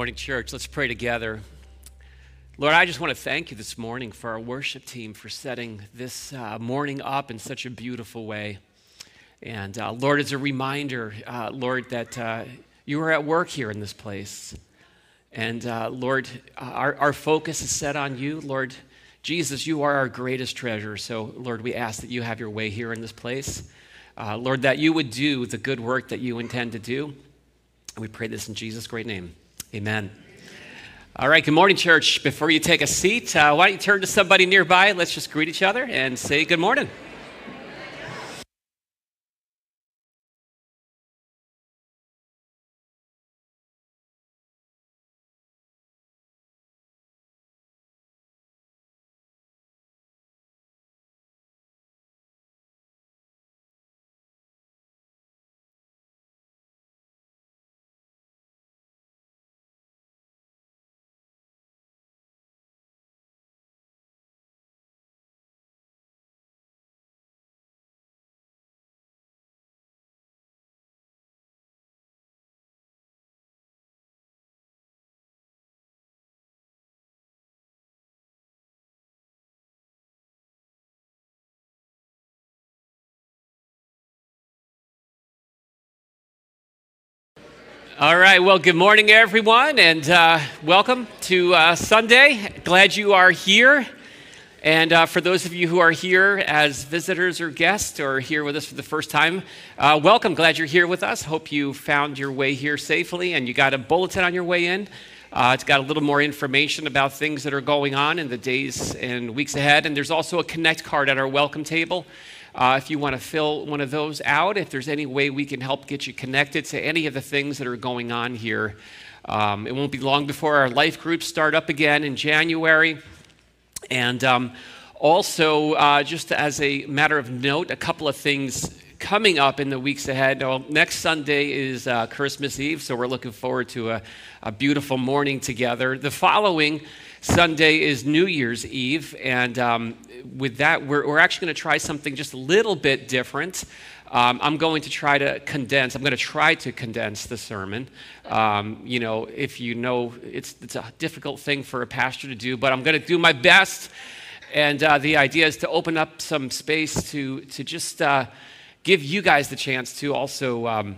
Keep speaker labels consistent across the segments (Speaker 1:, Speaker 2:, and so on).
Speaker 1: morning, church.
Speaker 2: Let's pray together. Lord, I just want to thank you this morning for our worship team for setting this uh, morning up in such a beautiful way. And uh, Lord, as a reminder, uh, Lord, that uh, you are at work here in this place. And uh, Lord, our, our focus is set on you. Lord, Jesus, you are our greatest treasure. So, Lord, we ask that you have your way here in this place. Uh, Lord, that you would do the good work that you intend to do. We pray this in Jesus' great name. Amen. All right, good morning, church. Before you take a seat, uh, why don't you turn to somebody nearby? Let's just greet each other and say good morning. All right, well, good morning, everyone, and uh, welcome to uh, Sunday. Glad you are here. And uh, for those of you who are here as visitors or guests or here with us for the first time, uh, welcome. Glad you're here with us. Hope you found your way here safely and you got a bulletin on your way in. Uh, it's got a little more information about things that are going on in the days and weeks ahead. And there's also a Connect card at our welcome table. Uh, if you want to fill one of those out, if there's any way we can help get you connected to any of the things that are going on here, um, it won't be long before our life groups start up again in January. And um, also, uh, just as a matter of note, a couple of things coming up in the weeks ahead. Next Sunday is uh, Christmas Eve, so we're looking forward to a, a beautiful morning together. The following Sunday is New Year's Eve, and um, with that, we're, we're actually going to try something just a little bit different. Um, I'm going to try to condense. I'm going to try to condense the sermon. Um, you know, if you know, it's it's a difficult thing for a pastor to do, but I'm going to do my best. And uh, the idea is to open up some space to to just uh, give you guys the chance to also. Um,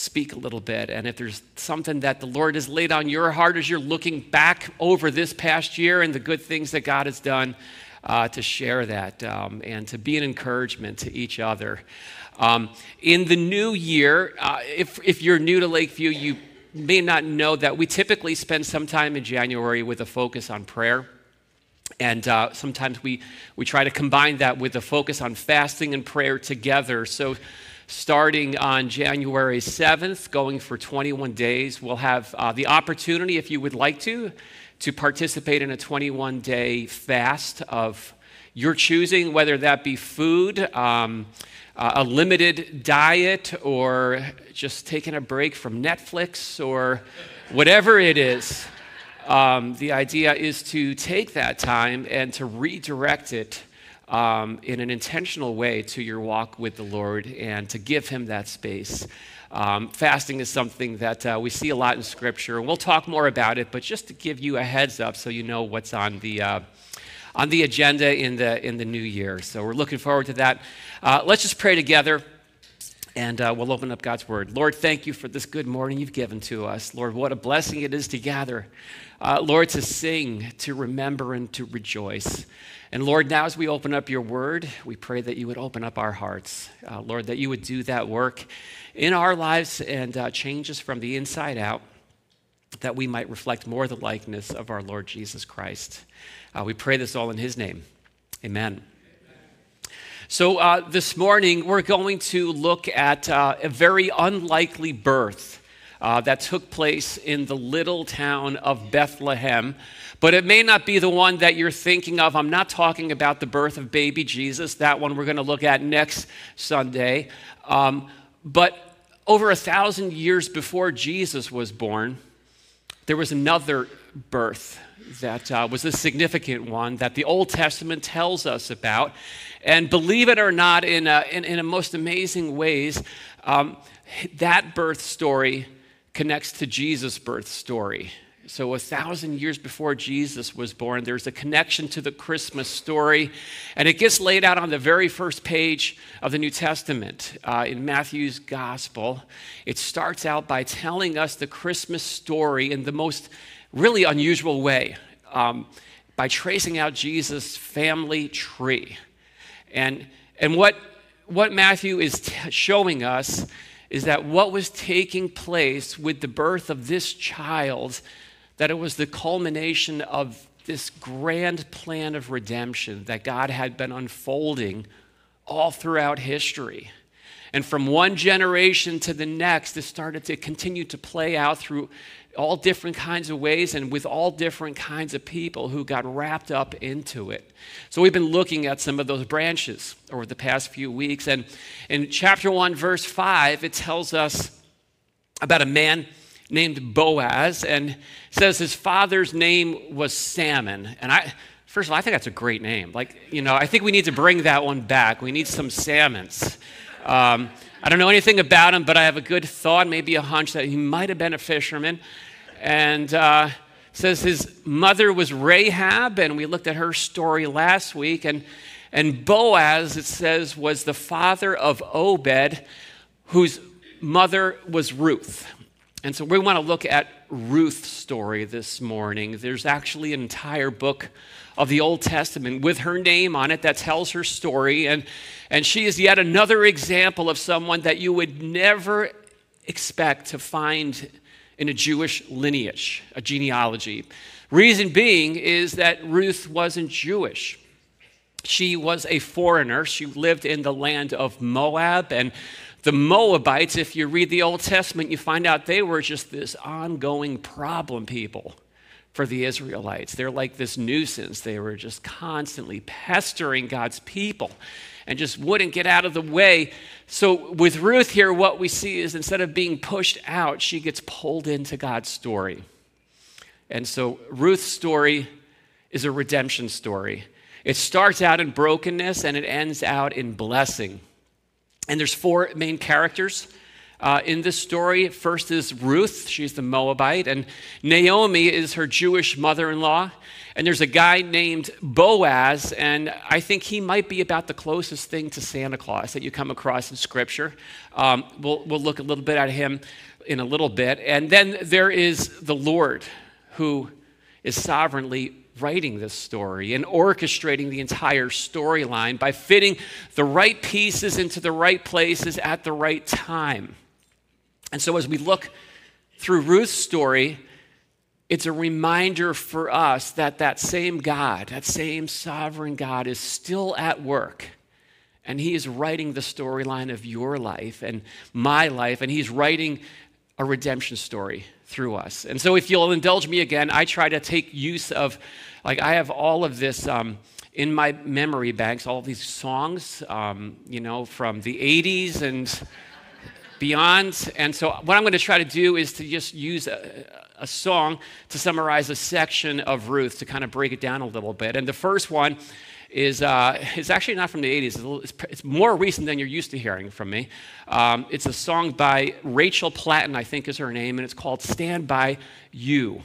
Speaker 2: speak a little bit. And if there's something that the Lord has laid on your heart as you're looking back over this past year and the good things that God has done, uh, to share that um, and to be an encouragement to each other. Um, in the new year, uh, if, if you're new to Lakeview, you may not know that we typically spend some time in January with a focus on prayer. And uh, sometimes we, we try to combine that with a focus on fasting and prayer together. So, starting on January 7th, going for 21 days, we'll have uh, the opportunity, if you would like to, to participate in a 21 day fast of your choosing, whether that be food, um, uh, a limited diet, or just taking a break from Netflix, or whatever it is. Um, the idea is to take that time and to redirect it um, in an intentional way to your walk with the Lord and to give Him that space. Um, fasting is something that uh, we see a lot in Scripture, and we'll talk more about it. But just to give you a heads up, so you know what's on the uh, on the agenda in the in the new year. So we're looking forward to that. Uh, let's just pray together. And uh, we'll open up God's Word. Lord, thank you for this good morning you've given to us. Lord, what a blessing it is to gather. Uh, Lord, to sing, to remember, and to rejoice. And Lord, now as we open up your Word, we pray that you would open up our hearts. Uh, Lord, that you would do that work in our lives and uh, change us from the inside out, that we might reflect more the likeness of our Lord Jesus Christ. Uh, we pray this all in His name. Amen. So, uh, this morning, we're going to look at uh, a very unlikely birth uh, that took place in the little town of Bethlehem. But it may not be the one that you're thinking of. I'm not talking about the birth of baby Jesus. That one we're going to look at next Sunday. Um, but over a thousand years before Jesus was born, there was another birth that uh, was a significant one that the Old Testament tells us about. And believe it or not, in a, in, in a most amazing ways, um, that birth story connects to Jesus' birth story. So, a thousand years before Jesus was born, there's a connection to the Christmas story, and it gets laid out on the very first page of the New Testament uh, in Matthew's Gospel. It starts out by telling us the Christmas story in the most really unusual way um, by tracing out Jesus' family tree. And, and what, what Matthew is t- showing us is that what was taking place with the birth of this child, that it was the culmination of this grand plan of redemption that God had been unfolding all throughout history. And from one generation to the next, it started to continue to play out through all different kinds of ways and with all different kinds of people who got wrapped up into it. So we've been looking at some of those branches over the past few weeks. And in chapter 1, verse 5, it tells us about a man named Boaz and says his father's name was Salmon. And I first of all, I think that's a great name. Like, you know, I think we need to bring that one back. We need some salmons. Um, I don't know anything about him, but I have a good thought, maybe a hunch that he might have been a fisherman. And uh, says his mother was Rahab, and we looked at her story last week. And, and Boaz, it says, was the father of Obed, whose mother was Ruth. And so we want to look at Ruth's story this morning. There's actually an entire book of the Old Testament with her name on it that tells her story. And, and she is yet another example of someone that you would never expect to find in a Jewish lineage, a genealogy. Reason being is that Ruth wasn't Jewish. She was a foreigner. She lived in the land of Moab. And the Moabites, if you read the Old Testament, you find out they were just this ongoing problem people for the Israelites. They're like this nuisance. They were just constantly pestering God's people and just wouldn't get out of the way. So, with Ruth here, what we see is instead of being pushed out, she gets pulled into God's story. And so, Ruth's story is a redemption story. It starts out in brokenness and it ends out in blessing. And there's four main characters uh, in this story. First is Ruth, she's the Moabite, and Naomi is her Jewish mother in law. And there's a guy named Boaz, and I think he might be about the closest thing to Santa Claus that you come across in Scripture. Um, we'll, we'll look a little bit at him in a little bit. And then there is the Lord, who is sovereignly writing this story and orchestrating the entire storyline by fitting the right pieces into the right places at the right time. And so, as we look through Ruth's story, it's a reminder for us that that same God, that same sovereign God, is still at work. And He is writing the storyline of your life and my life, and He's writing a redemption story through us. And so, if you'll indulge me again, I try to take use of, like, I have all of this. Um, in my memory banks, all these songs, um, you know, from the 80s and beyond. And so, what I'm going to try to do is to just use a, a song to summarize a section of Ruth to kind of break it down a little bit. And the first one is, uh, actually not from the 80s, it's, little, it's, it's, more recent than you're used to hearing from me. Um, it's a song by Rachel Platten, I think is her name, and it's called Stand By You.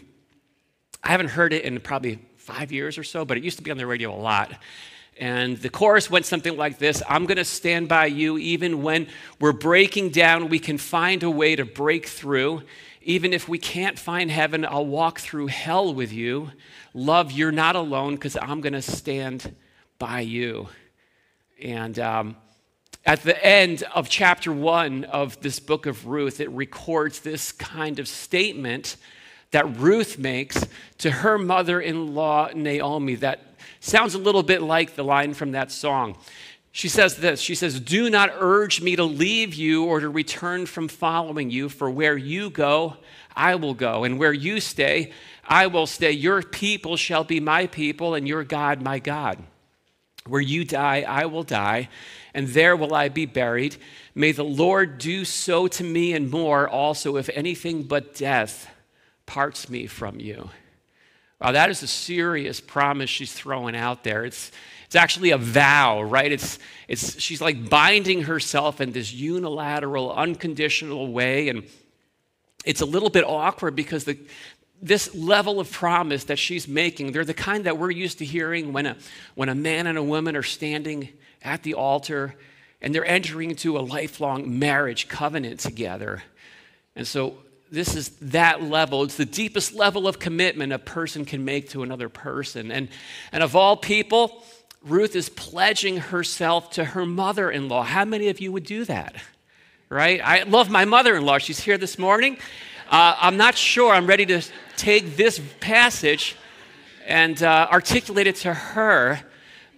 Speaker 2: I haven't heard it in probably five years or so, but it used to be on the radio a lot. And the chorus went something like this I'm going to stand by you even when we're breaking down. We can find a way to break through. Even if we can't find heaven, I'll walk through hell with you. Love, you're not alone because I'm going to stand by you. And um, at the end of chapter one of this book of Ruth, it records this kind of statement that Ruth makes to her mother in law, Naomi, that sounds a little bit like the line from that song. she says this She says, Do not urge me to leave you or to return from following you, for where you go, I will go, and where you stay, I will stay. Your people shall be my people, and your God, my God. Where you die, I will die, and there will I be buried. May the Lord do so to me and more also, if anything but death parts me from you. Wow, that is a serious promise she's throwing out there. It's, it's actually a vow, right? It's, it's, she's like binding herself in this unilateral, unconditional way. And it's a little bit awkward because the, this level of promise that she's making, they're the kind that we're used to hearing when a, when a man and a woman are standing at the altar and they're entering into a lifelong marriage covenant together. And so this is that level. It's the deepest level of commitment a person can make to another person. And, and of all people, Ruth is pledging herself to her mother in law. How many of you would do that? Right? I love my mother in law. She's here this morning. Uh, I'm not sure I'm ready to take this passage and uh, articulate it to her,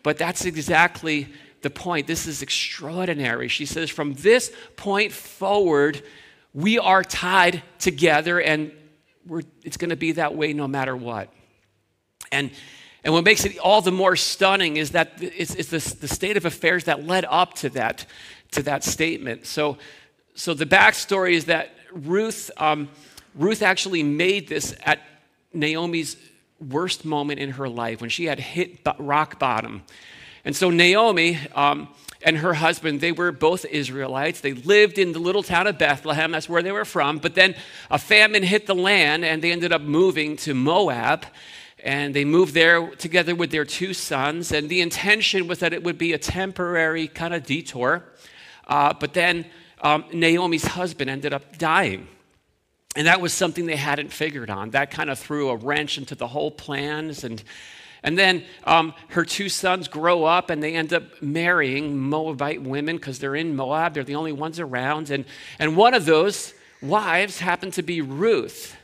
Speaker 2: but that's exactly the point. This is extraordinary. She says, from this point forward, we are tied together, and it's going to be that way no matter what. And and what makes it all the more stunning is that it's, it's the, the state of affairs that led up to that, to that statement. So, so the backstory is that Ruth, um, Ruth actually made this at Naomi's worst moment in her life when she had hit rock bottom. And so Naomi um, and her husband, they were both Israelites. They lived in the little town of Bethlehem. That's where they were from. But then a famine hit the land and they ended up moving to Moab and they moved there together with their two sons. And the intention was that it would be a temporary kind of detour. Uh, but then um, Naomi's husband ended up dying. And that was something they hadn't figured on. That kind of threw a wrench into the whole plans. And, and then um, her two sons grow up and they end up marrying Moabite women because they're in Moab. They're the only ones around. And, and one of those wives happened to be Ruth.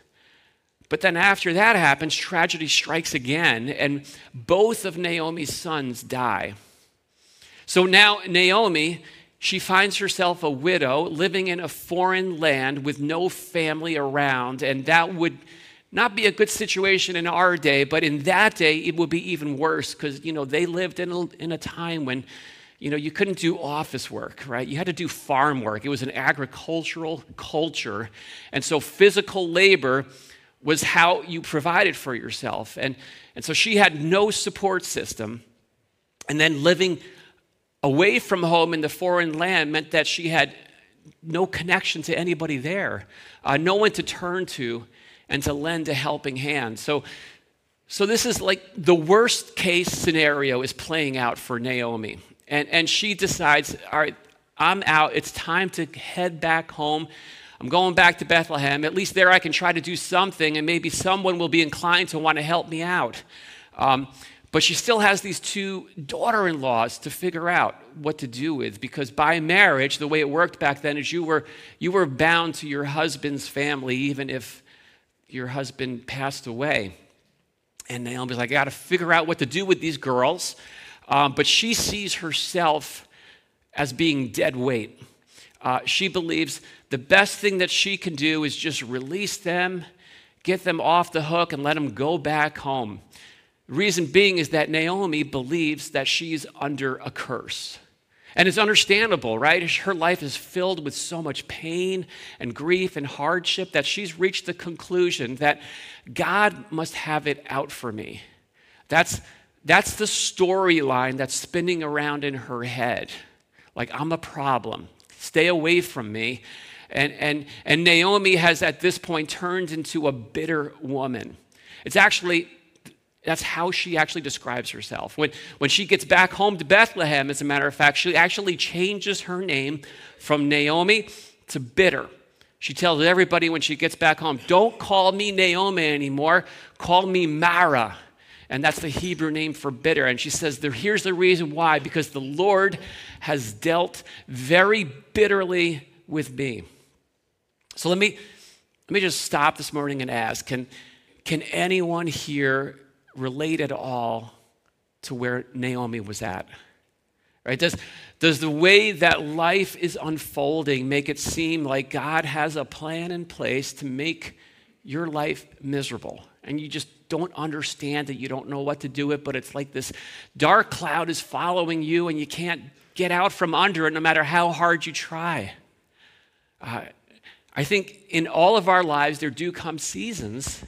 Speaker 2: But then after that happens, tragedy strikes again, and both of Naomi's sons die. So now Naomi, she finds herself a widow living in a foreign land with no family around, and that would not be a good situation in our day, but in that day it would be even worse because you know they lived in a, in a time when you know you couldn't do office work, right? You had to do farm work. It was an agricultural culture, and so physical labor was how you provided for yourself. And, and so she had no support system. And then living away from home in the foreign land meant that she had no connection to anybody there, uh, no one to turn to and to lend a helping hand. So, so this is like the worst case scenario is playing out for Naomi. And, and she decides, all right, I'm out. It's time to head back home. I'm going back to Bethlehem. At least there I can try to do something, and maybe someone will be inclined to want to help me out. Um, but she still has these two daughter in laws to figure out what to do with because by marriage, the way it worked back then is you were, you were bound to your husband's family even if your husband passed away. And Naomi's like, I got to figure out what to do with these girls. Um, but she sees herself as being dead weight. Uh, she believes the best thing that she can do is just release them, get them off the hook, and let them go back home. reason being is that Naomi believes that she's under a curse. And it's understandable, right? Her life is filled with so much pain and grief and hardship that she's reached the conclusion that God must have it out for me. That's, that's the storyline that's spinning around in her head. Like, I'm a problem. Stay away from me. And, and, and Naomi has at this point turned into a bitter woman. It's actually, that's how she actually describes herself. When, when she gets back home to Bethlehem, as a matter of fact, she actually changes her name from Naomi to bitter. She tells everybody when she gets back home, don't call me Naomi anymore, call me Mara. And that's the Hebrew name for bitter. And she says, here's the reason why because the Lord has dealt very bitterly with me. So let me, let me just stop this morning and ask can, can anyone here relate at all to where Naomi was at? Right? Does, does the way that life is unfolding make it seem like God has a plan in place to make your life miserable? And you just don't understand it, you don't know what to do with it, but it's like this dark cloud is following you and you can't get out from under it no matter how hard you try. Uh, I think in all of our lives, there do come seasons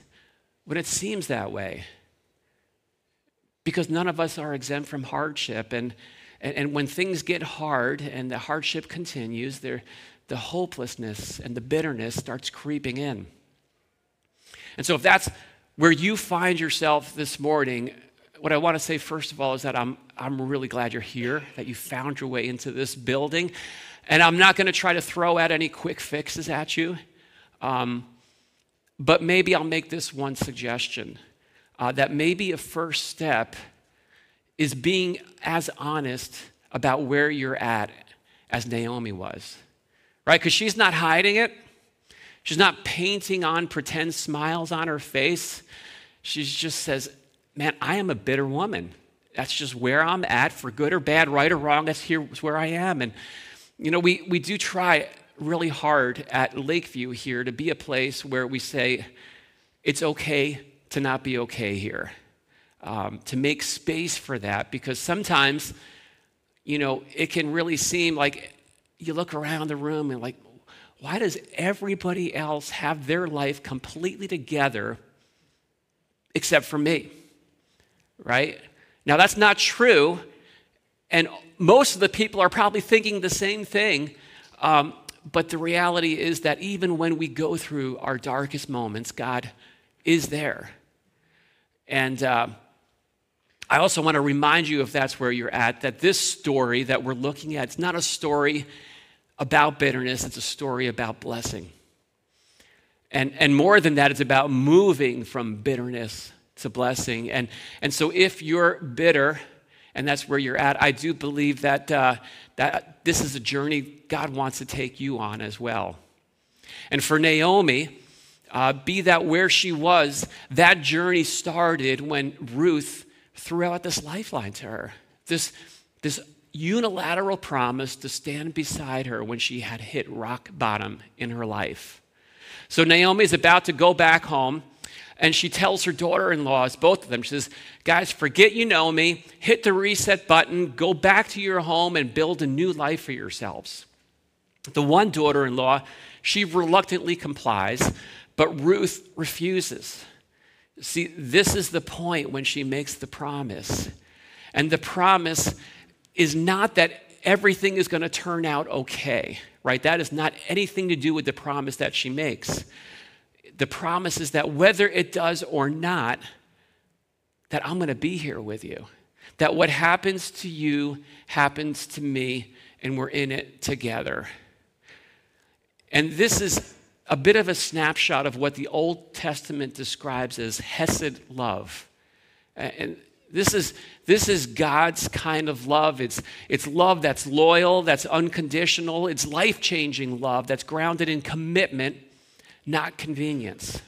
Speaker 2: when it seems that way. Because none of us are exempt from hardship. And, and, and when things get hard and the hardship continues, there, the hopelessness and the bitterness starts creeping in. And so, if that's where you find yourself this morning, what I want to say first of all is that I'm, I'm really glad you're here, that you found your way into this building. And I'm not going to try to throw out any quick fixes at you. Um, but maybe I'll make this one suggestion uh, that maybe a first step is being as honest about where you're at as Naomi was, right? Because she's not hiding it. She's not painting on pretend smiles on her face. She just says, Man, I am a bitter woman. That's just where I'm at, for good or bad, right or wrong. That's here's where I am. And, you know, we, we do try really hard at Lakeview here to be a place where we say, it's okay to not be okay here, um, to make space for that, because sometimes, you know, it can really seem like you look around the room and like, why does everybody else have their life completely together except for me? Right? Now, that's not true. And most of the people are probably thinking the same thing. Um, but the reality is that even when we go through our darkest moments, God is there. And uh, I also want to remind you, if that's where you're at, that this story that we're looking at, it's not a story about bitterness, it's a story about blessing. And, and more than that, it's about moving from bitterness to blessing. And, and so if you're bitter, and that's where you're at, I do believe that, uh, that this is a journey God wants to take you on as well. And for Naomi, uh, be that where she was, that journey started when Ruth threw out this lifeline to her. This, this unilateral promise to stand beside her when she had hit rock bottom in her life. So Naomi is about to go back home, and she tells her daughter in laws, both of them, she says, Guys, forget you know me, hit the reset button, go back to your home, and build a new life for yourselves. The one daughter in law, she reluctantly complies, but Ruth refuses. See, this is the point when she makes the promise. And the promise is not that everything is going to turn out okay, right? That is not anything to do with the promise that she makes. The promise is that whether it does or not, that I'm going to be here with you. That what happens to you happens to me, and we're in it together. And this is a bit of a snapshot of what the Old Testament describes as Hesed love. And this is, this is God's kind of love. It's, it's love that's loyal, that's unconditional, it's life changing love that's grounded in commitment, not convenience.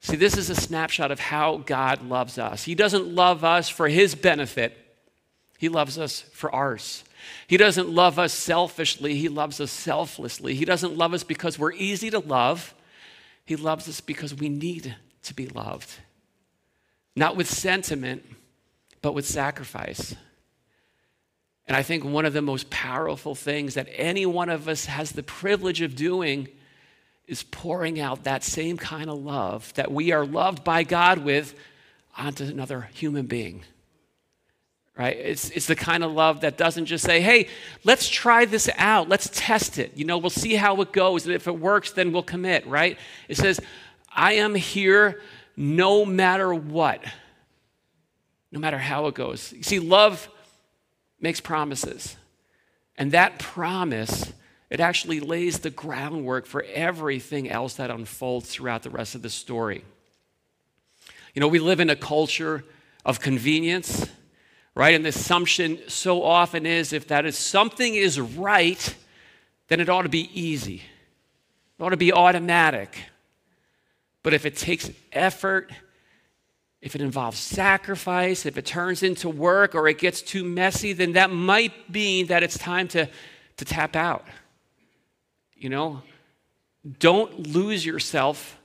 Speaker 2: See, this is a snapshot of how God loves us. He doesn't love us for His benefit, He loves us for ours. He doesn't love us selfishly, He loves us selflessly. He doesn't love us because we're easy to love, He loves us because we need to be loved. Not with sentiment, but with sacrifice. And I think one of the most powerful things that any one of us has the privilege of doing is pouring out that same kind of love that we are loved by God with onto another human being right? It's, it's the kind of love that doesn't just say, hey, let's try this out, let's test it. You know, we'll see how it goes, and if it works, then we'll commit, right? It says, I am here no matter what, no matter how it goes. You see, love makes promises, and that promise. It actually lays the groundwork for everything else that unfolds throughout the rest of the story. You know, we live in a culture of convenience, right? And the assumption so often is if that is something is right, then it ought to be easy. It ought to be automatic. But if it takes effort if it involves sacrifice, if it turns into work or it gets too messy, then that might mean that it's time to, to tap out. You know, don't lose yourself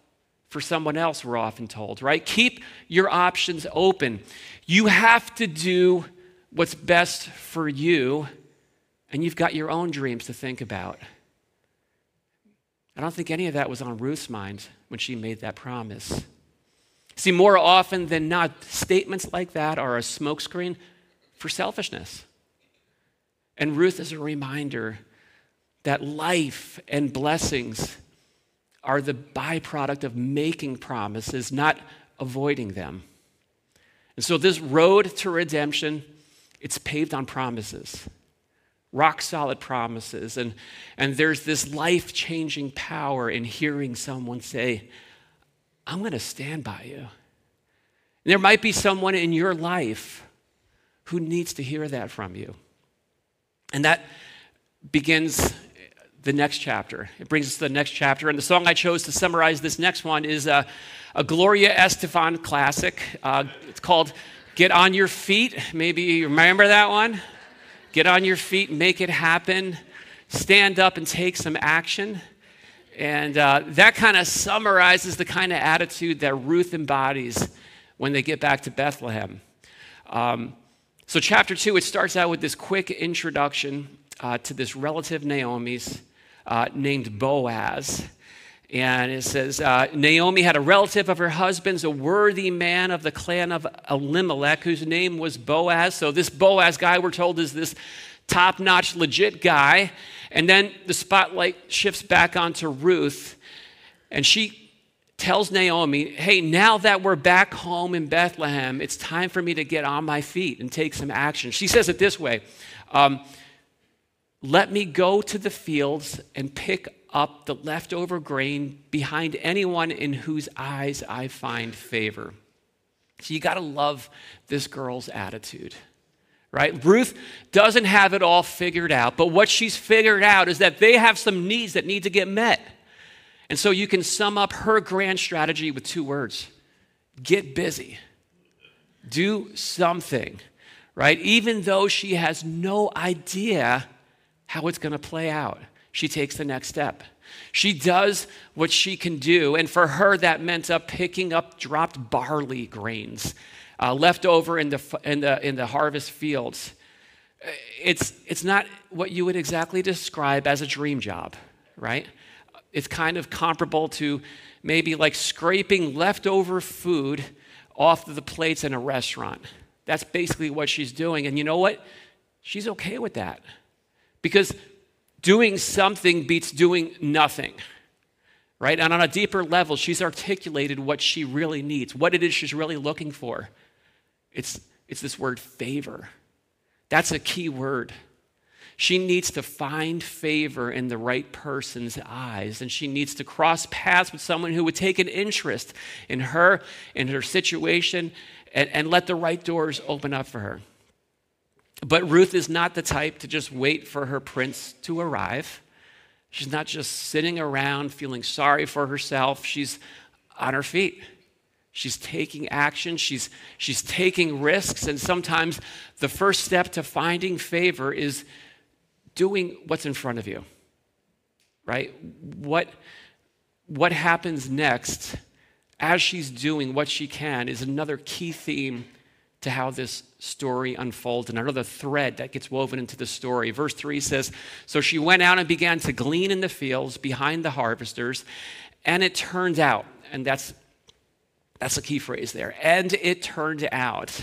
Speaker 2: for someone else, we're often told, right? Keep your options open. You have to do what's best for you, and you've got your own dreams to think about. I don't think any of that was on Ruth's mind when she made that promise. See, more often than not, statements like that are a smokescreen for selfishness. And Ruth is a reminder that life and blessings are the byproduct of making promises, not avoiding them. And so this road to redemption, it's paved on promises. Rock solid promises. And, and there's this life changing power in hearing someone say, I'm going to stand by you. And there might be someone in your life who needs to hear that from you. And that begins the next chapter. It brings us to the next chapter. And the song I chose to summarize this next one is a, a Gloria Estefan classic. Uh, it's called Get on Your Feet. Maybe you remember that one? Get on your feet, make it happen, stand up and take some action. And uh, that kind of summarizes the kind of attitude that Ruth embodies when they get back to Bethlehem. Um, so, chapter two, it starts out with this quick introduction uh, to this relative Naomi's uh, named Boaz. And it says uh, Naomi had a relative of her husband's, a worthy man of the clan of Elimelech, whose name was Boaz. So, this Boaz guy, we're told, is this top notch, legit guy. And then the spotlight shifts back onto Ruth, and she tells Naomi, Hey, now that we're back home in Bethlehem, it's time for me to get on my feet and take some action. She says it this way um, Let me go to the fields and pick up the leftover grain behind anyone in whose eyes I find favor. So you got to love this girl's attitude. Right? Ruth doesn't have it all figured out, but what she's figured out is that they have some needs that need to get met. And so you can sum up her grand strategy with two words get busy, do something, right? Even though she has no idea how it's going to play out, she takes the next step. She does what she can do, and for her, that meant up picking up dropped barley grains uh, left over in the, in, the, in the harvest fields. It's, it's not what you would exactly describe as a dream job, right? It's kind of comparable to maybe like scraping leftover food off the plates in a restaurant. That's basically what she's doing. And you know what? She's okay with that because doing something beats doing nothing, right? And on a deeper level, she's articulated what she really needs, what it is she's really looking for. It's, it's this word favor. That's a key word. She needs to find favor in the right person's eyes, and she needs to cross paths with someone who would take an interest in her, in her situation, and, and let the right doors open up for her. But Ruth is not the type to just wait for her prince to arrive. She's not just sitting around feeling sorry for herself, she's on her feet. She's taking action, she's, she's taking risks, and sometimes the first step to finding favor is doing what's in front of you. Right? What, what happens next as she's doing what she can is another key theme to how this story unfolds another thread that gets woven into the story. Verse 3 says So she went out and began to glean in the fields behind the harvesters, and it turned out, and that's that's a key phrase there. And it turned out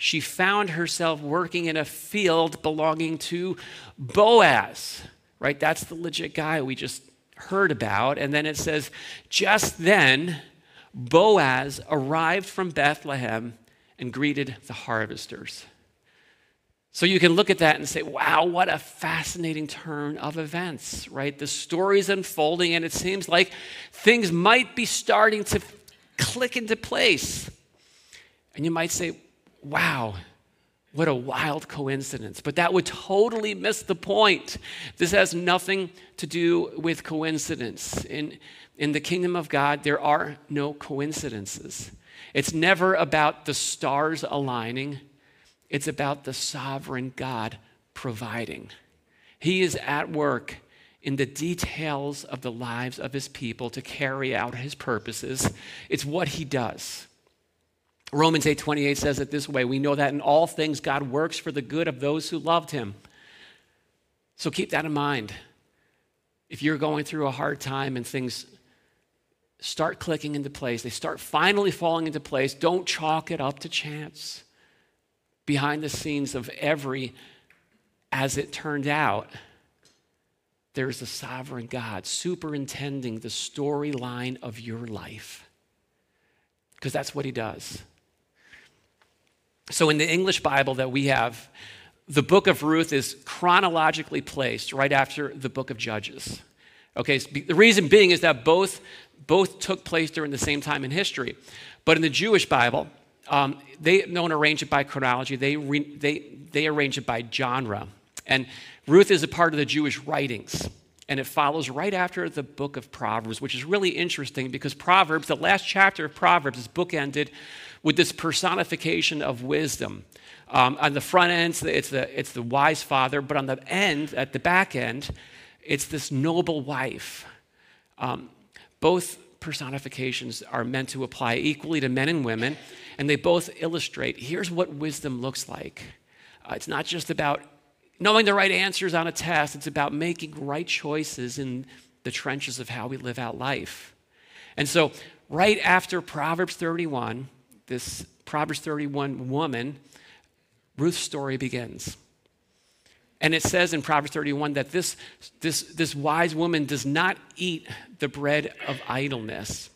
Speaker 2: she found herself working in a field belonging to Boaz, right? That's the legit guy we just heard about. And then it says, just then, Boaz arrived from Bethlehem and greeted the harvesters. So you can look at that and say, wow, what a fascinating turn of events, right? The story's unfolding, and it seems like things might be starting to click into place. And you might say, wow, what a wild coincidence. But that would totally miss the point. This has nothing to do with coincidence. In, in the kingdom of God, there are no coincidences. It's never about the stars aligning, it's about the sovereign God providing. He is at work in the details of the lives of his people to carry out his purposes. It's what he does. Romans 8:28 says it this way, we know that in all things God works for the good of those who loved him. So keep that in mind. If you're going through a hard time and things start clicking into place, they start finally falling into place, don't chalk it up to chance. Behind the scenes of every as it turned out, there's a sovereign God superintending the storyline of your life. Because that's what he does. So, in the English Bible that we have, the book of Ruth is chronologically placed right after the book of Judges. Okay, the reason being is that both, both took place during the same time in history. But in the Jewish Bible, um, they don't arrange it by chronology, they, re, they, they arrange it by genre. And Ruth is a part of the Jewish writings. And it follows right after the book of Proverbs, which is really interesting because Proverbs, the last chapter of Proverbs, is bookended with this personification of wisdom. Um, on the front end, it's the, it's the wise father, but on the end, at the back end, it's this noble wife. Um, both personifications are meant to apply equally to men and women, and they both illustrate here's what wisdom looks like. Uh, it's not just about knowing the right answers on a test, it's about making right choices in the trenches of how we live out life. And so, right after Proverbs 31, this Proverbs 31 woman, Ruth's story begins. And it says in Proverbs 31 that this, this, this wise woman does not eat the bread of idleness.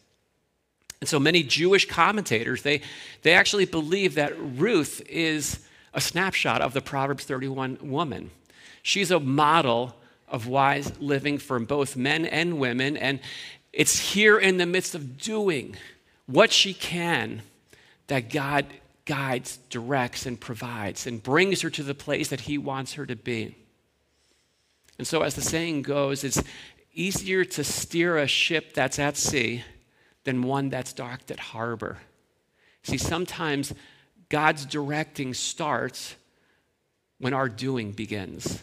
Speaker 2: And so many Jewish commentators, they, they actually believe that Ruth is a snapshot of the Proverbs 31 woman. She's a model of wise living for both men and women, and it's here in the midst of doing what she can that God guides, directs, and provides and brings her to the place that He wants her to be. And so, as the saying goes, it's easier to steer a ship that's at sea than one that's docked at harbor. See, sometimes God's directing starts when our doing begins.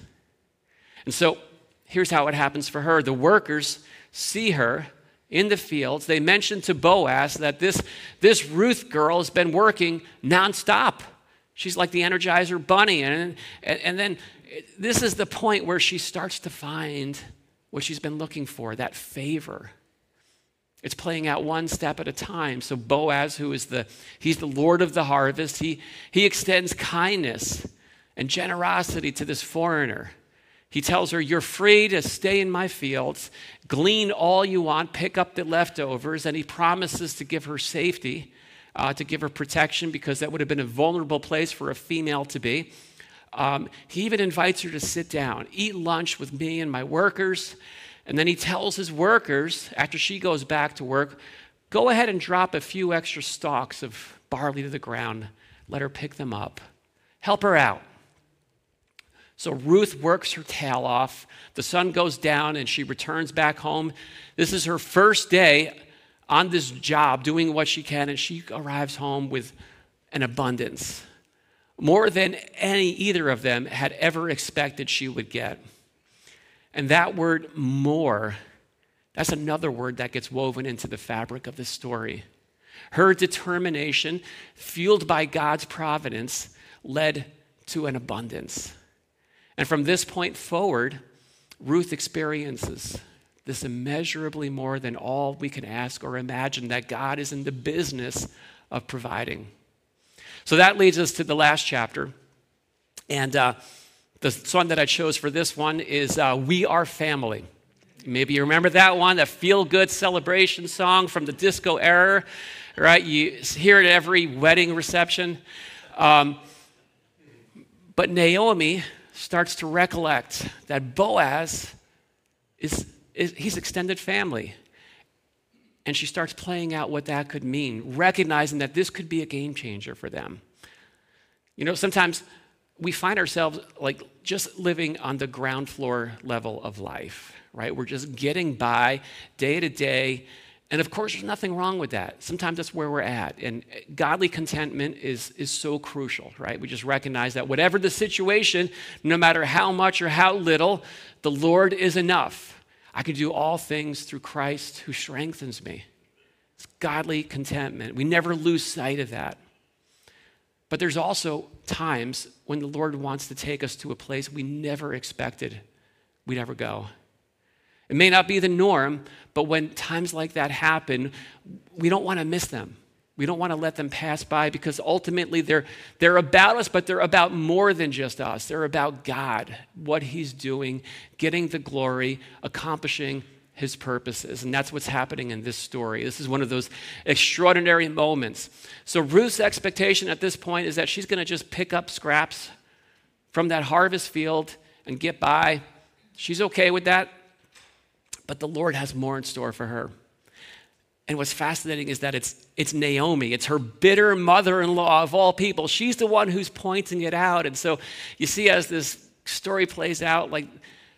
Speaker 2: And so here's how it happens for her the workers see her in the fields. They mention to Boaz that this, this Ruth girl has been working nonstop. She's like the Energizer Bunny. And, and, and then this is the point where she starts to find what she's been looking for that favor it's playing out one step at a time. So Boaz, who is the he's the Lord of the harvest, he, he extends kindness and generosity to this foreigner. He tells her, You're free to stay in my fields, glean all you want, pick up the leftovers, and he promises to give her safety, uh, to give her protection, because that would have been a vulnerable place for a female to be. Um, he even invites her to sit down, eat lunch with me and my workers. And then he tells his workers, after she goes back to work, go ahead and drop a few extra stalks of barley to the ground. Let her pick them up. Help her out. So Ruth works her tail off. The sun goes down and she returns back home. This is her first day on this job, doing what she can, and she arrives home with an abundance. More than any either of them had ever expected she would get. And that word more, that's another word that gets woven into the fabric of the story. Her determination, fueled by God's providence, led to an abundance. And from this point forward, Ruth experiences this immeasurably more than all we can ask or imagine that God is in the business of providing. So that leads us to the last chapter. And uh, the song that I chose for this one is uh, We Are Family. Maybe you remember that one, that feel good celebration song from the disco era, right? You hear it at every wedding reception. Um, but Naomi starts to recollect that Boaz is, is extended family. And she starts playing out what that could mean, recognizing that this could be a game changer for them. You know, sometimes we find ourselves like just living on the ground floor level of life, right? We're just getting by day to day, And of course, there's nothing wrong with that. Sometimes that's where we're at. And godly contentment is, is so crucial, right? We just recognize that whatever the situation, no matter how much or how little, the Lord is enough. I can do all things through Christ who strengthens me. It's godly contentment. We never lose sight of that. But there's also times when the Lord wants to take us to a place we never expected we'd ever go. It may not be the norm, but when times like that happen, we don't want to miss them. We don't want to let them pass by because ultimately they're, they're about us, but they're about more than just us. They're about God, what He's doing, getting the glory, accomplishing His purposes. And that's what's happening in this story. This is one of those extraordinary moments. So Ruth's expectation at this point is that she's going to just pick up scraps from that harvest field and get by. She's okay with that. But the Lord has more in store for her. And what's fascinating is that it's, it's Naomi. It's her bitter mother in law of all people. She's the one who's pointing it out. And so you see, as this story plays out, like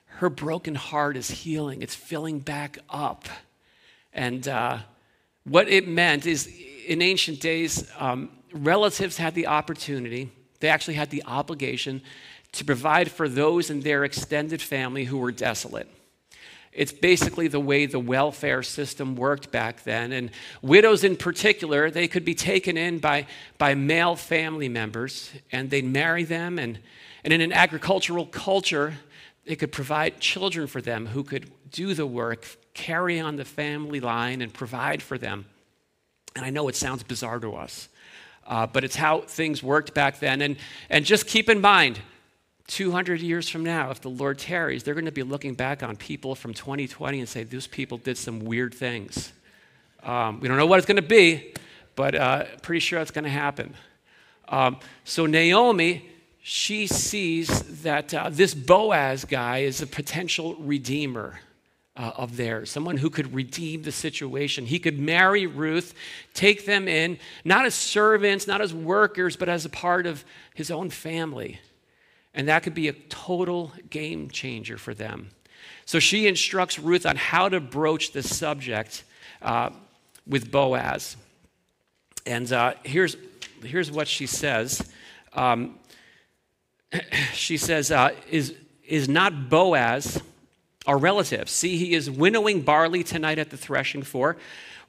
Speaker 2: her broken heart is healing, it's filling back up. And uh, what it meant is in ancient days, um, relatives had the opportunity, they actually had the obligation to provide for those in their extended family who were desolate. It's basically the way the welfare system worked back then. And widows, in particular, they could be taken in by, by male family members and they'd marry them. And, and in an agricultural culture, they could provide children for them who could do the work, carry on the family line, and provide for them. And I know it sounds bizarre to us, uh, but it's how things worked back then. And, and just keep in mind, 200 years from now, if the Lord tarries, they're going to be looking back on people from 2020 and say, those people did some weird things. Um, we don't know what it's going to be, but uh, pretty sure it's going to happen. Um, so Naomi, she sees that uh, this Boaz guy is a potential redeemer. Uh, of theirs, someone who could redeem the situation. He could marry Ruth, take them in, not as servants, not as workers, but as a part of his own family. And that could be a total game changer for them. So she instructs Ruth on how to broach this subject uh, with Boaz. And uh, here's, here's what she says. Um, she says, uh, is, is not Boaz our relative? See, he is winnowing barley tonight at the threshing floor.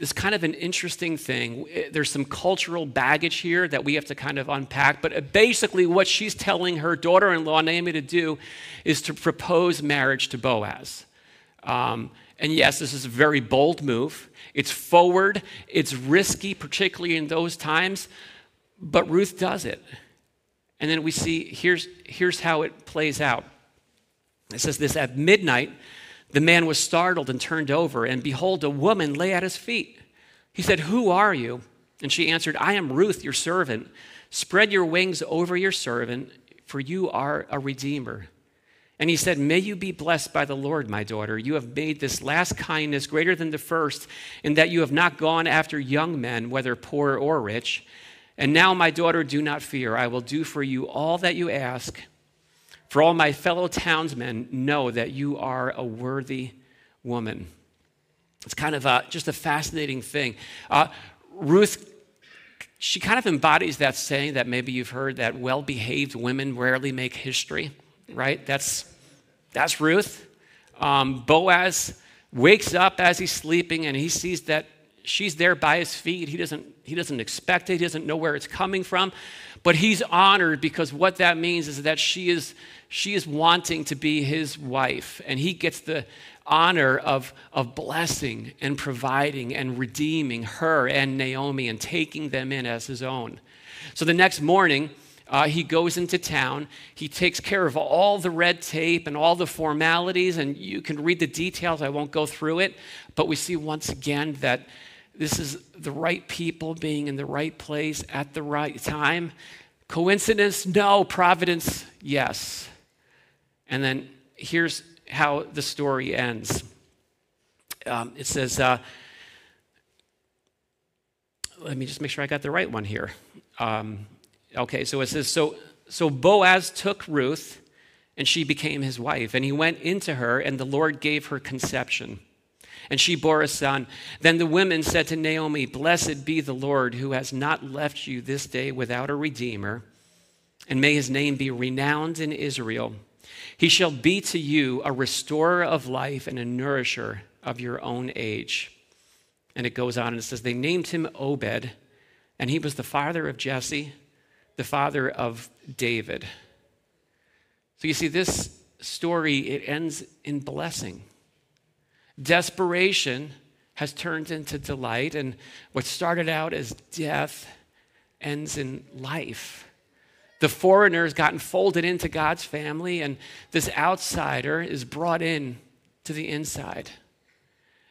Speaker 2: it's kind of an interesting thing. There's some cultural baggage here that we have to kind of unpack. But basically, what she's telling her daughter in law, Naomi, to do is to propose marriage to Boaz. Um, and yes, this is a very bold move. It's forward, it's risky, particularly in those times. But Ruth does it. And then we see here's, here's how it plays out. It says this at midnight, the man was startled and turned over, and behold, a woman lay at his feet. He said, Who are you? And she answered, I am Ruth, your servant. Spread your wings over your servant, for you are a redeemer. And he said, May you be blessed by the Lord, my daughter. You have made this last kindness greater than the first, in that you have not gone after young men, whether poor or rich. And now, my daughter, do not fear. I will do for you all that you ask. For all my fellow townsmen know that you are a worthy woman. It's kind of a, just a fascinating thing. Uh, Ruth, she kind of embodies that saying that maybe you've heard that well behaved women rarely make history, right? That's, that's Ruth. Um, Boaz wakes up as he's sleeping and he sees that she's there by his feet. He doesn't, he doesn't expect it, he doesn't know where it's coming from, but he's honored because what that means is that she is she is wanting to be his wife, and he gets the honor of, of blessing and providing and redeeming her and Naomi and taking them in as his own. So the next morning, uh, he goes into town. He takes care of all the red tape and all the formalities, and you can read the details. I won't go through it, but we see once again that this is the right people being in the right place at the right time. Coincidence? No. Providence? Yes. And then here's how the story ends. Um, it says, uh, let me just make sure I got the right one here. Um, okay, so it says, so, so Boaz took Ruth, and she became his wife, and he went into her, and the Lord gave her conception. And she bore a son. Then the women said to Naomi, Blessed be the Lord who has not left you this day without a redeemer, and may his name be renowned in Israel. He shall be to you a restorer of life and a nourisher of your own age. And it goes on and it says, They named him Obed, and he was the father of Jesse, the father of David. So you see, this story, it ends in blessing. Desperation has turned into delight, and what started out as death ends in life. The foreigner has gotten folded into God's family, and this outsider is brought in to the inside.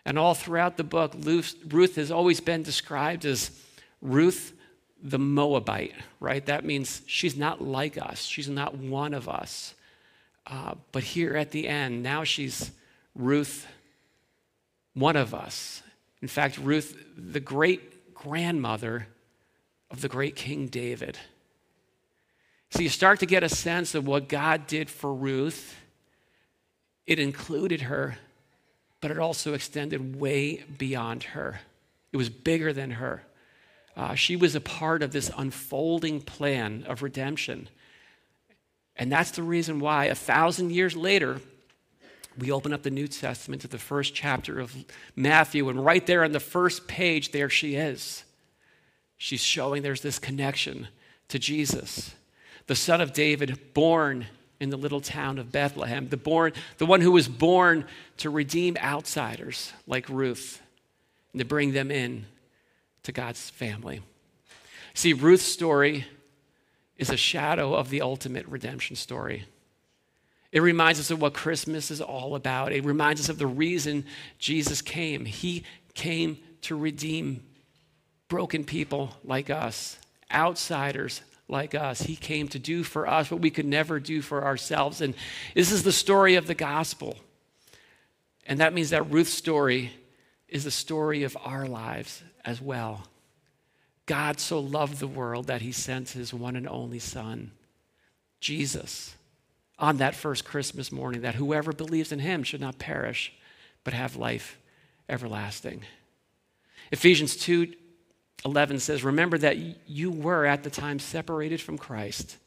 Speaker 2: And all throughout the book, Ruth has always been described as Ruth the Moabite, right? That means she's not like us, she's not one of us. Uh, but here at the end, now she's Ruth, one of us. In fact, Ruth, the great grandmother of the great King David. So you start to get a sense of what God did for Ruth. It included her, but it also extended way beyond her. It was bigger than her. Uh, she was a part of this unfolding plan of redemption. And that's the reason why, a thousand years later, we open up the New Testament to the first chapter of Matthew, and right there on the first page, there she is. She's showing there's this connection to Jesus the son of David, born in the little town of Bethlehem, the, born, the one who was born to redeem outsiders like Ruth and to bring them in to God's family. See, Ruth's story is a shadow of the ultimate redemption story. It reminds us of what Christmas is all about. It reminds us of the reason Jesus came. He came to redeem broken people like us, outsiders like us. He came to do for us what we could never do for ourselves. And this is the story of the gospel. And that means that Ruth's story is the story of our lives as well. God so loved the world that he sent his one and only Son, Jesus, on that first Christmas morning, that whoever believes in him should not perish, but have life everlasting. Ephesians 2 11 says, Remember that you were at the time separated from Christ,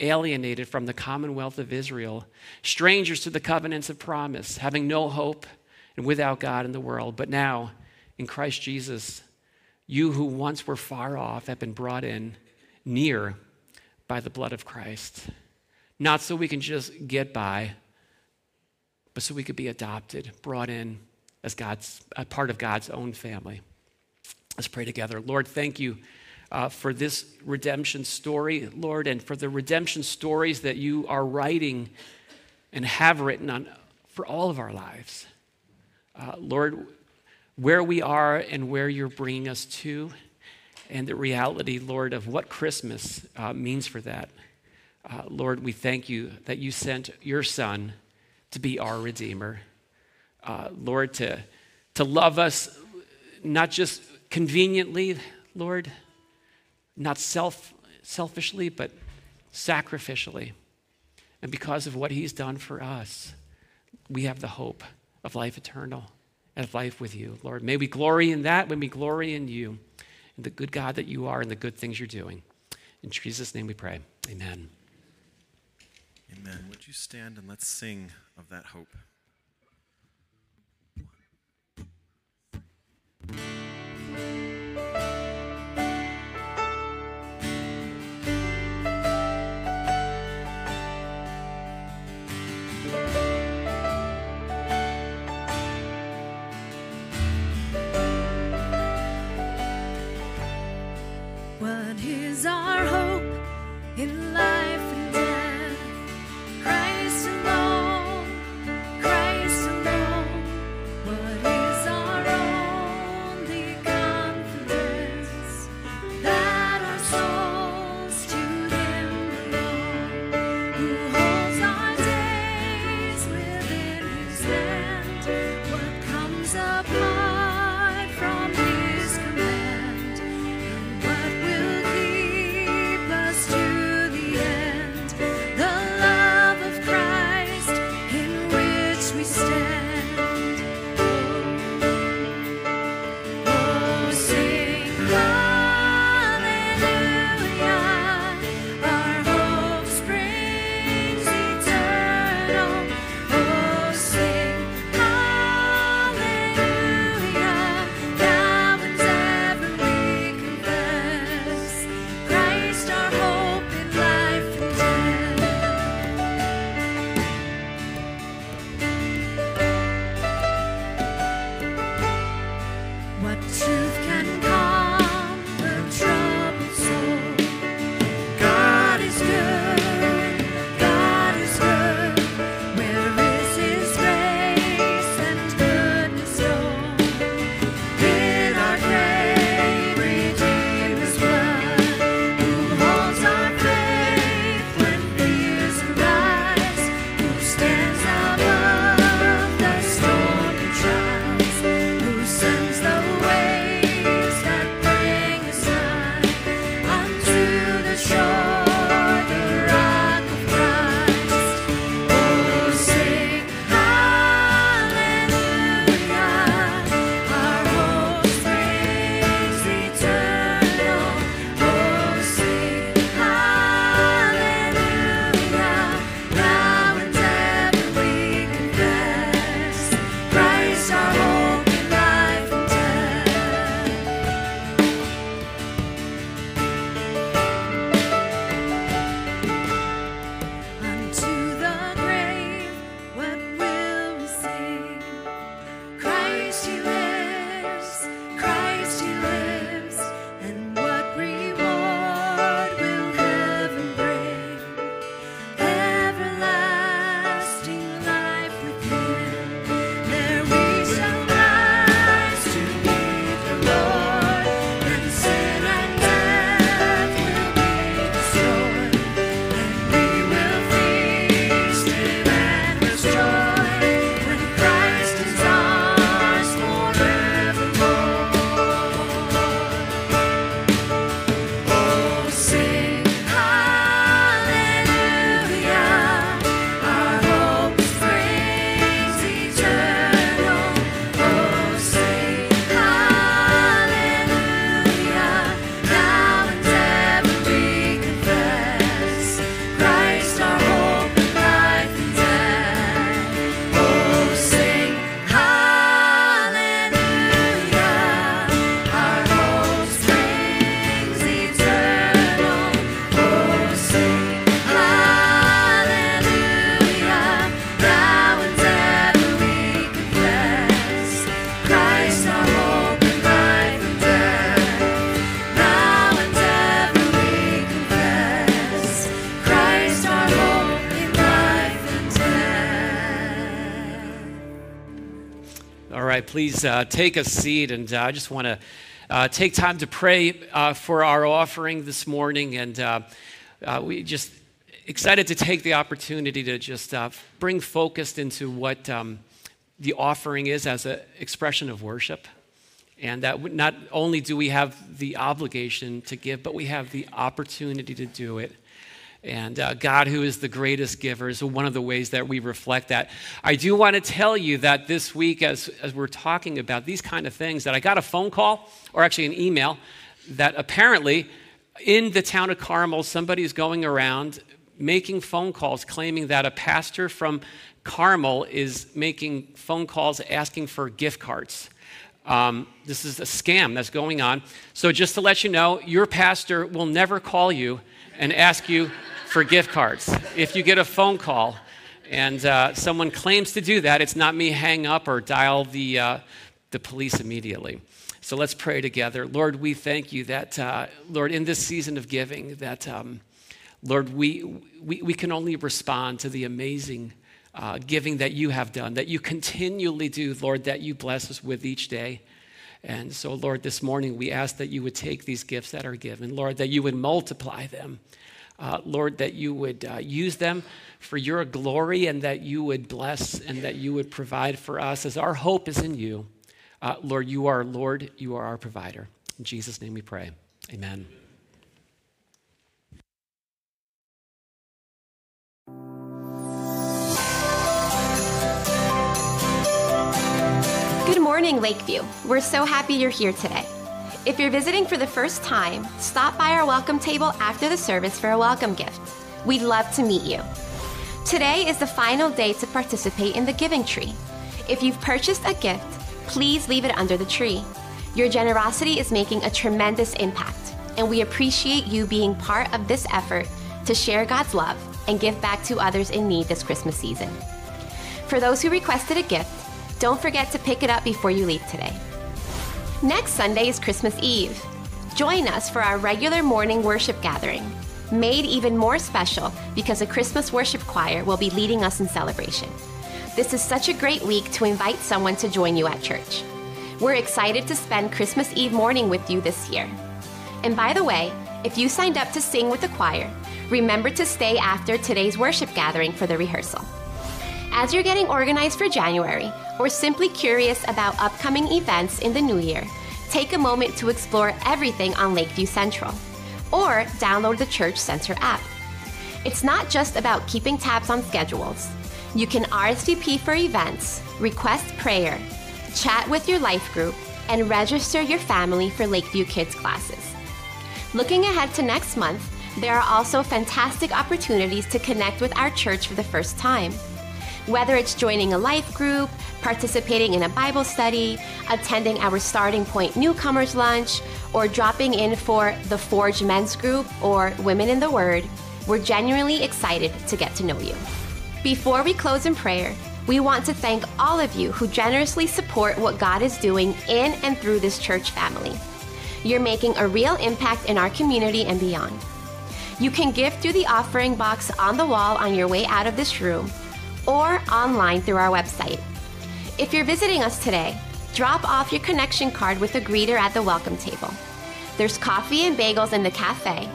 Speaker 2: alienated from the commonwealth of Israel, strangers to the covenants of promise, having no hope and without God in the world. But now, in Christ Jesus, you who once were far off have been brought in near by the blood of Christ. Not so we can just get by, but so we could be adopted, brought in as God's a part of God's own family. Let's pray together. Lord, thank you uh, for this redemption story, Lord, and for the redemption stories that you are writing and have written on for all of our lives. Uh, Lord, where we are and where you're bringing us to, and the reality, Lord, of what Christmas uh, means for that. Uh, Lord, we thank you that you sent your Son to be our Redeemer. Uh, Lord, to, to love us not just conveniently, Lord, not self, selfishly, but sacrificially. And because of what he's done for us, we have the hope of life eternal and of life with you, Lord. May we glory in that when we glory in you, in the good God that you are and the good things you're doing. In Jesus' name we pray. Amen.
Speaker 3: Amen. Would you stand and let's sing of that hope?
Speaker 2: Please uh, take a seat, and uh, I just want to uh, take time to pray uh, for our offering this morning, and uh, uh, we just excited to take the opportunity to just bring focus into what um, the offering is as an expression of worship, and that not only do we have the obligation to give, but we have the opportunity to do it. And uh, God, who is the greatest giver, is one of the ways that we reflect that. I do want to tell you that this week, as, as we're talking about these kind of things, that I got a phone call, or actually an email, that apparently in the town of Carmel, somebody is going around making phone calls claiming that a pastor from Carmel is making phone calls asking for gift cards. Um, this is a scam that's going on. So, just to let you know, your pastor will never call you and ask you for gift cards. If you get a phone call and uh, someone claims to do that, it's not me hang up or dial the, uh, the police immediately. So let's pray together. Lord, we thank you that, uh, Lord, in this season of giving, that, um, Lord, we, we, we can only respond to the amazing uh, giving that you have done, that you continually do, Lord, that you bless us with each day. And so, Lord, this morning we ask that you would take these gifts that are given, Lord, that you would multiply them. Uh, Lord, that you would uh, use them for your glory and that you would bless and that you would provide for us as our hope is in you. Uh, Lord, you are Lord, you are our provider. In Jesus' name we pray. Amen.
Speaker 4: Good morning, Lakeview. We're so happy you're here today. If you're visiting for the first time, stop by our welcome table after the service for a welcome gift. We'd love to meet you. Today is the final day to participate in the giving tree. If you've purchased a gift, please leave it under the tree. Your generosity is making a tremendous impact, and we appreciate you being part of this effort to share God's love and give back to others in need this Christmas season. For those who requested a gift, don't forget to pick it up before you leave today. Next Sunday is Christmas Eve. Join us for our regular morning worship gathering, made even more special because a Christmas worship choir will be leading us in celebration. This is such a great week to invite someone to join you at church. We're excited to spend Christmas Eve morning with you this year. And by the way, if you signed up to sing with the choir, remember to stay after today's worship gathering for the rehearsal. As you're getting organized for January, or simply curious about upcoming events in the new year, take a moment to explore everything on Lakeview Central, or download the Church Center app. It's not just about keeping tabs on schedules. You can RSVP for events, request prayer, chat with your life group, and register your family for Lakeview Kids classes. Looking ahead to next month, there are also fantastic opportunities to connect with our church for the first time. Whether it's joining a life group, participating in a Bible study, attending our starting point newcomers lunch, or dropping in for the Forge Men's Group or Women in the Word, we're genuinely excited to get to know you. Before we close in prayer, we want to thank all of you who generously support what God is doing in and through this church family. You're making a real impact in our community and beyond. You can give through the offering box on the wall on your way out of this room or online through our website. If you're visiting us today, drop off your connection card with a greeter at the welcome table. There's coffee and bagels in the cafe,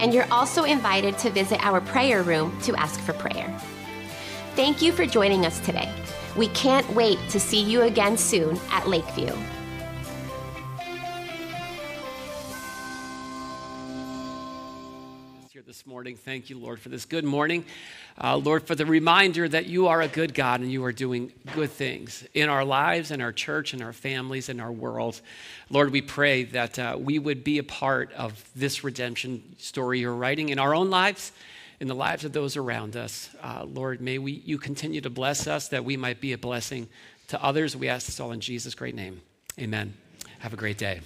Speaker 4: and you're also invited to visit our prayer room to ask for prayer. Thank you for joining us today. We can't wait to see you again soon at Lakeview.
Speaker 2: here this morning. Thank you, Lord, for this good morning. Uh, Lord, for the reminder that you are a good God and you are doing good things in our lives, in our church, in our families, in our world. Lord, we pray that uh, we would be a part of this redemption story you're writing in our own lives, in the lives of those around us. Uh, Lord, may we, you continue to bless us that we might be a blessing to others. We ask this all in Jesus' great name. Amen. Have a great day.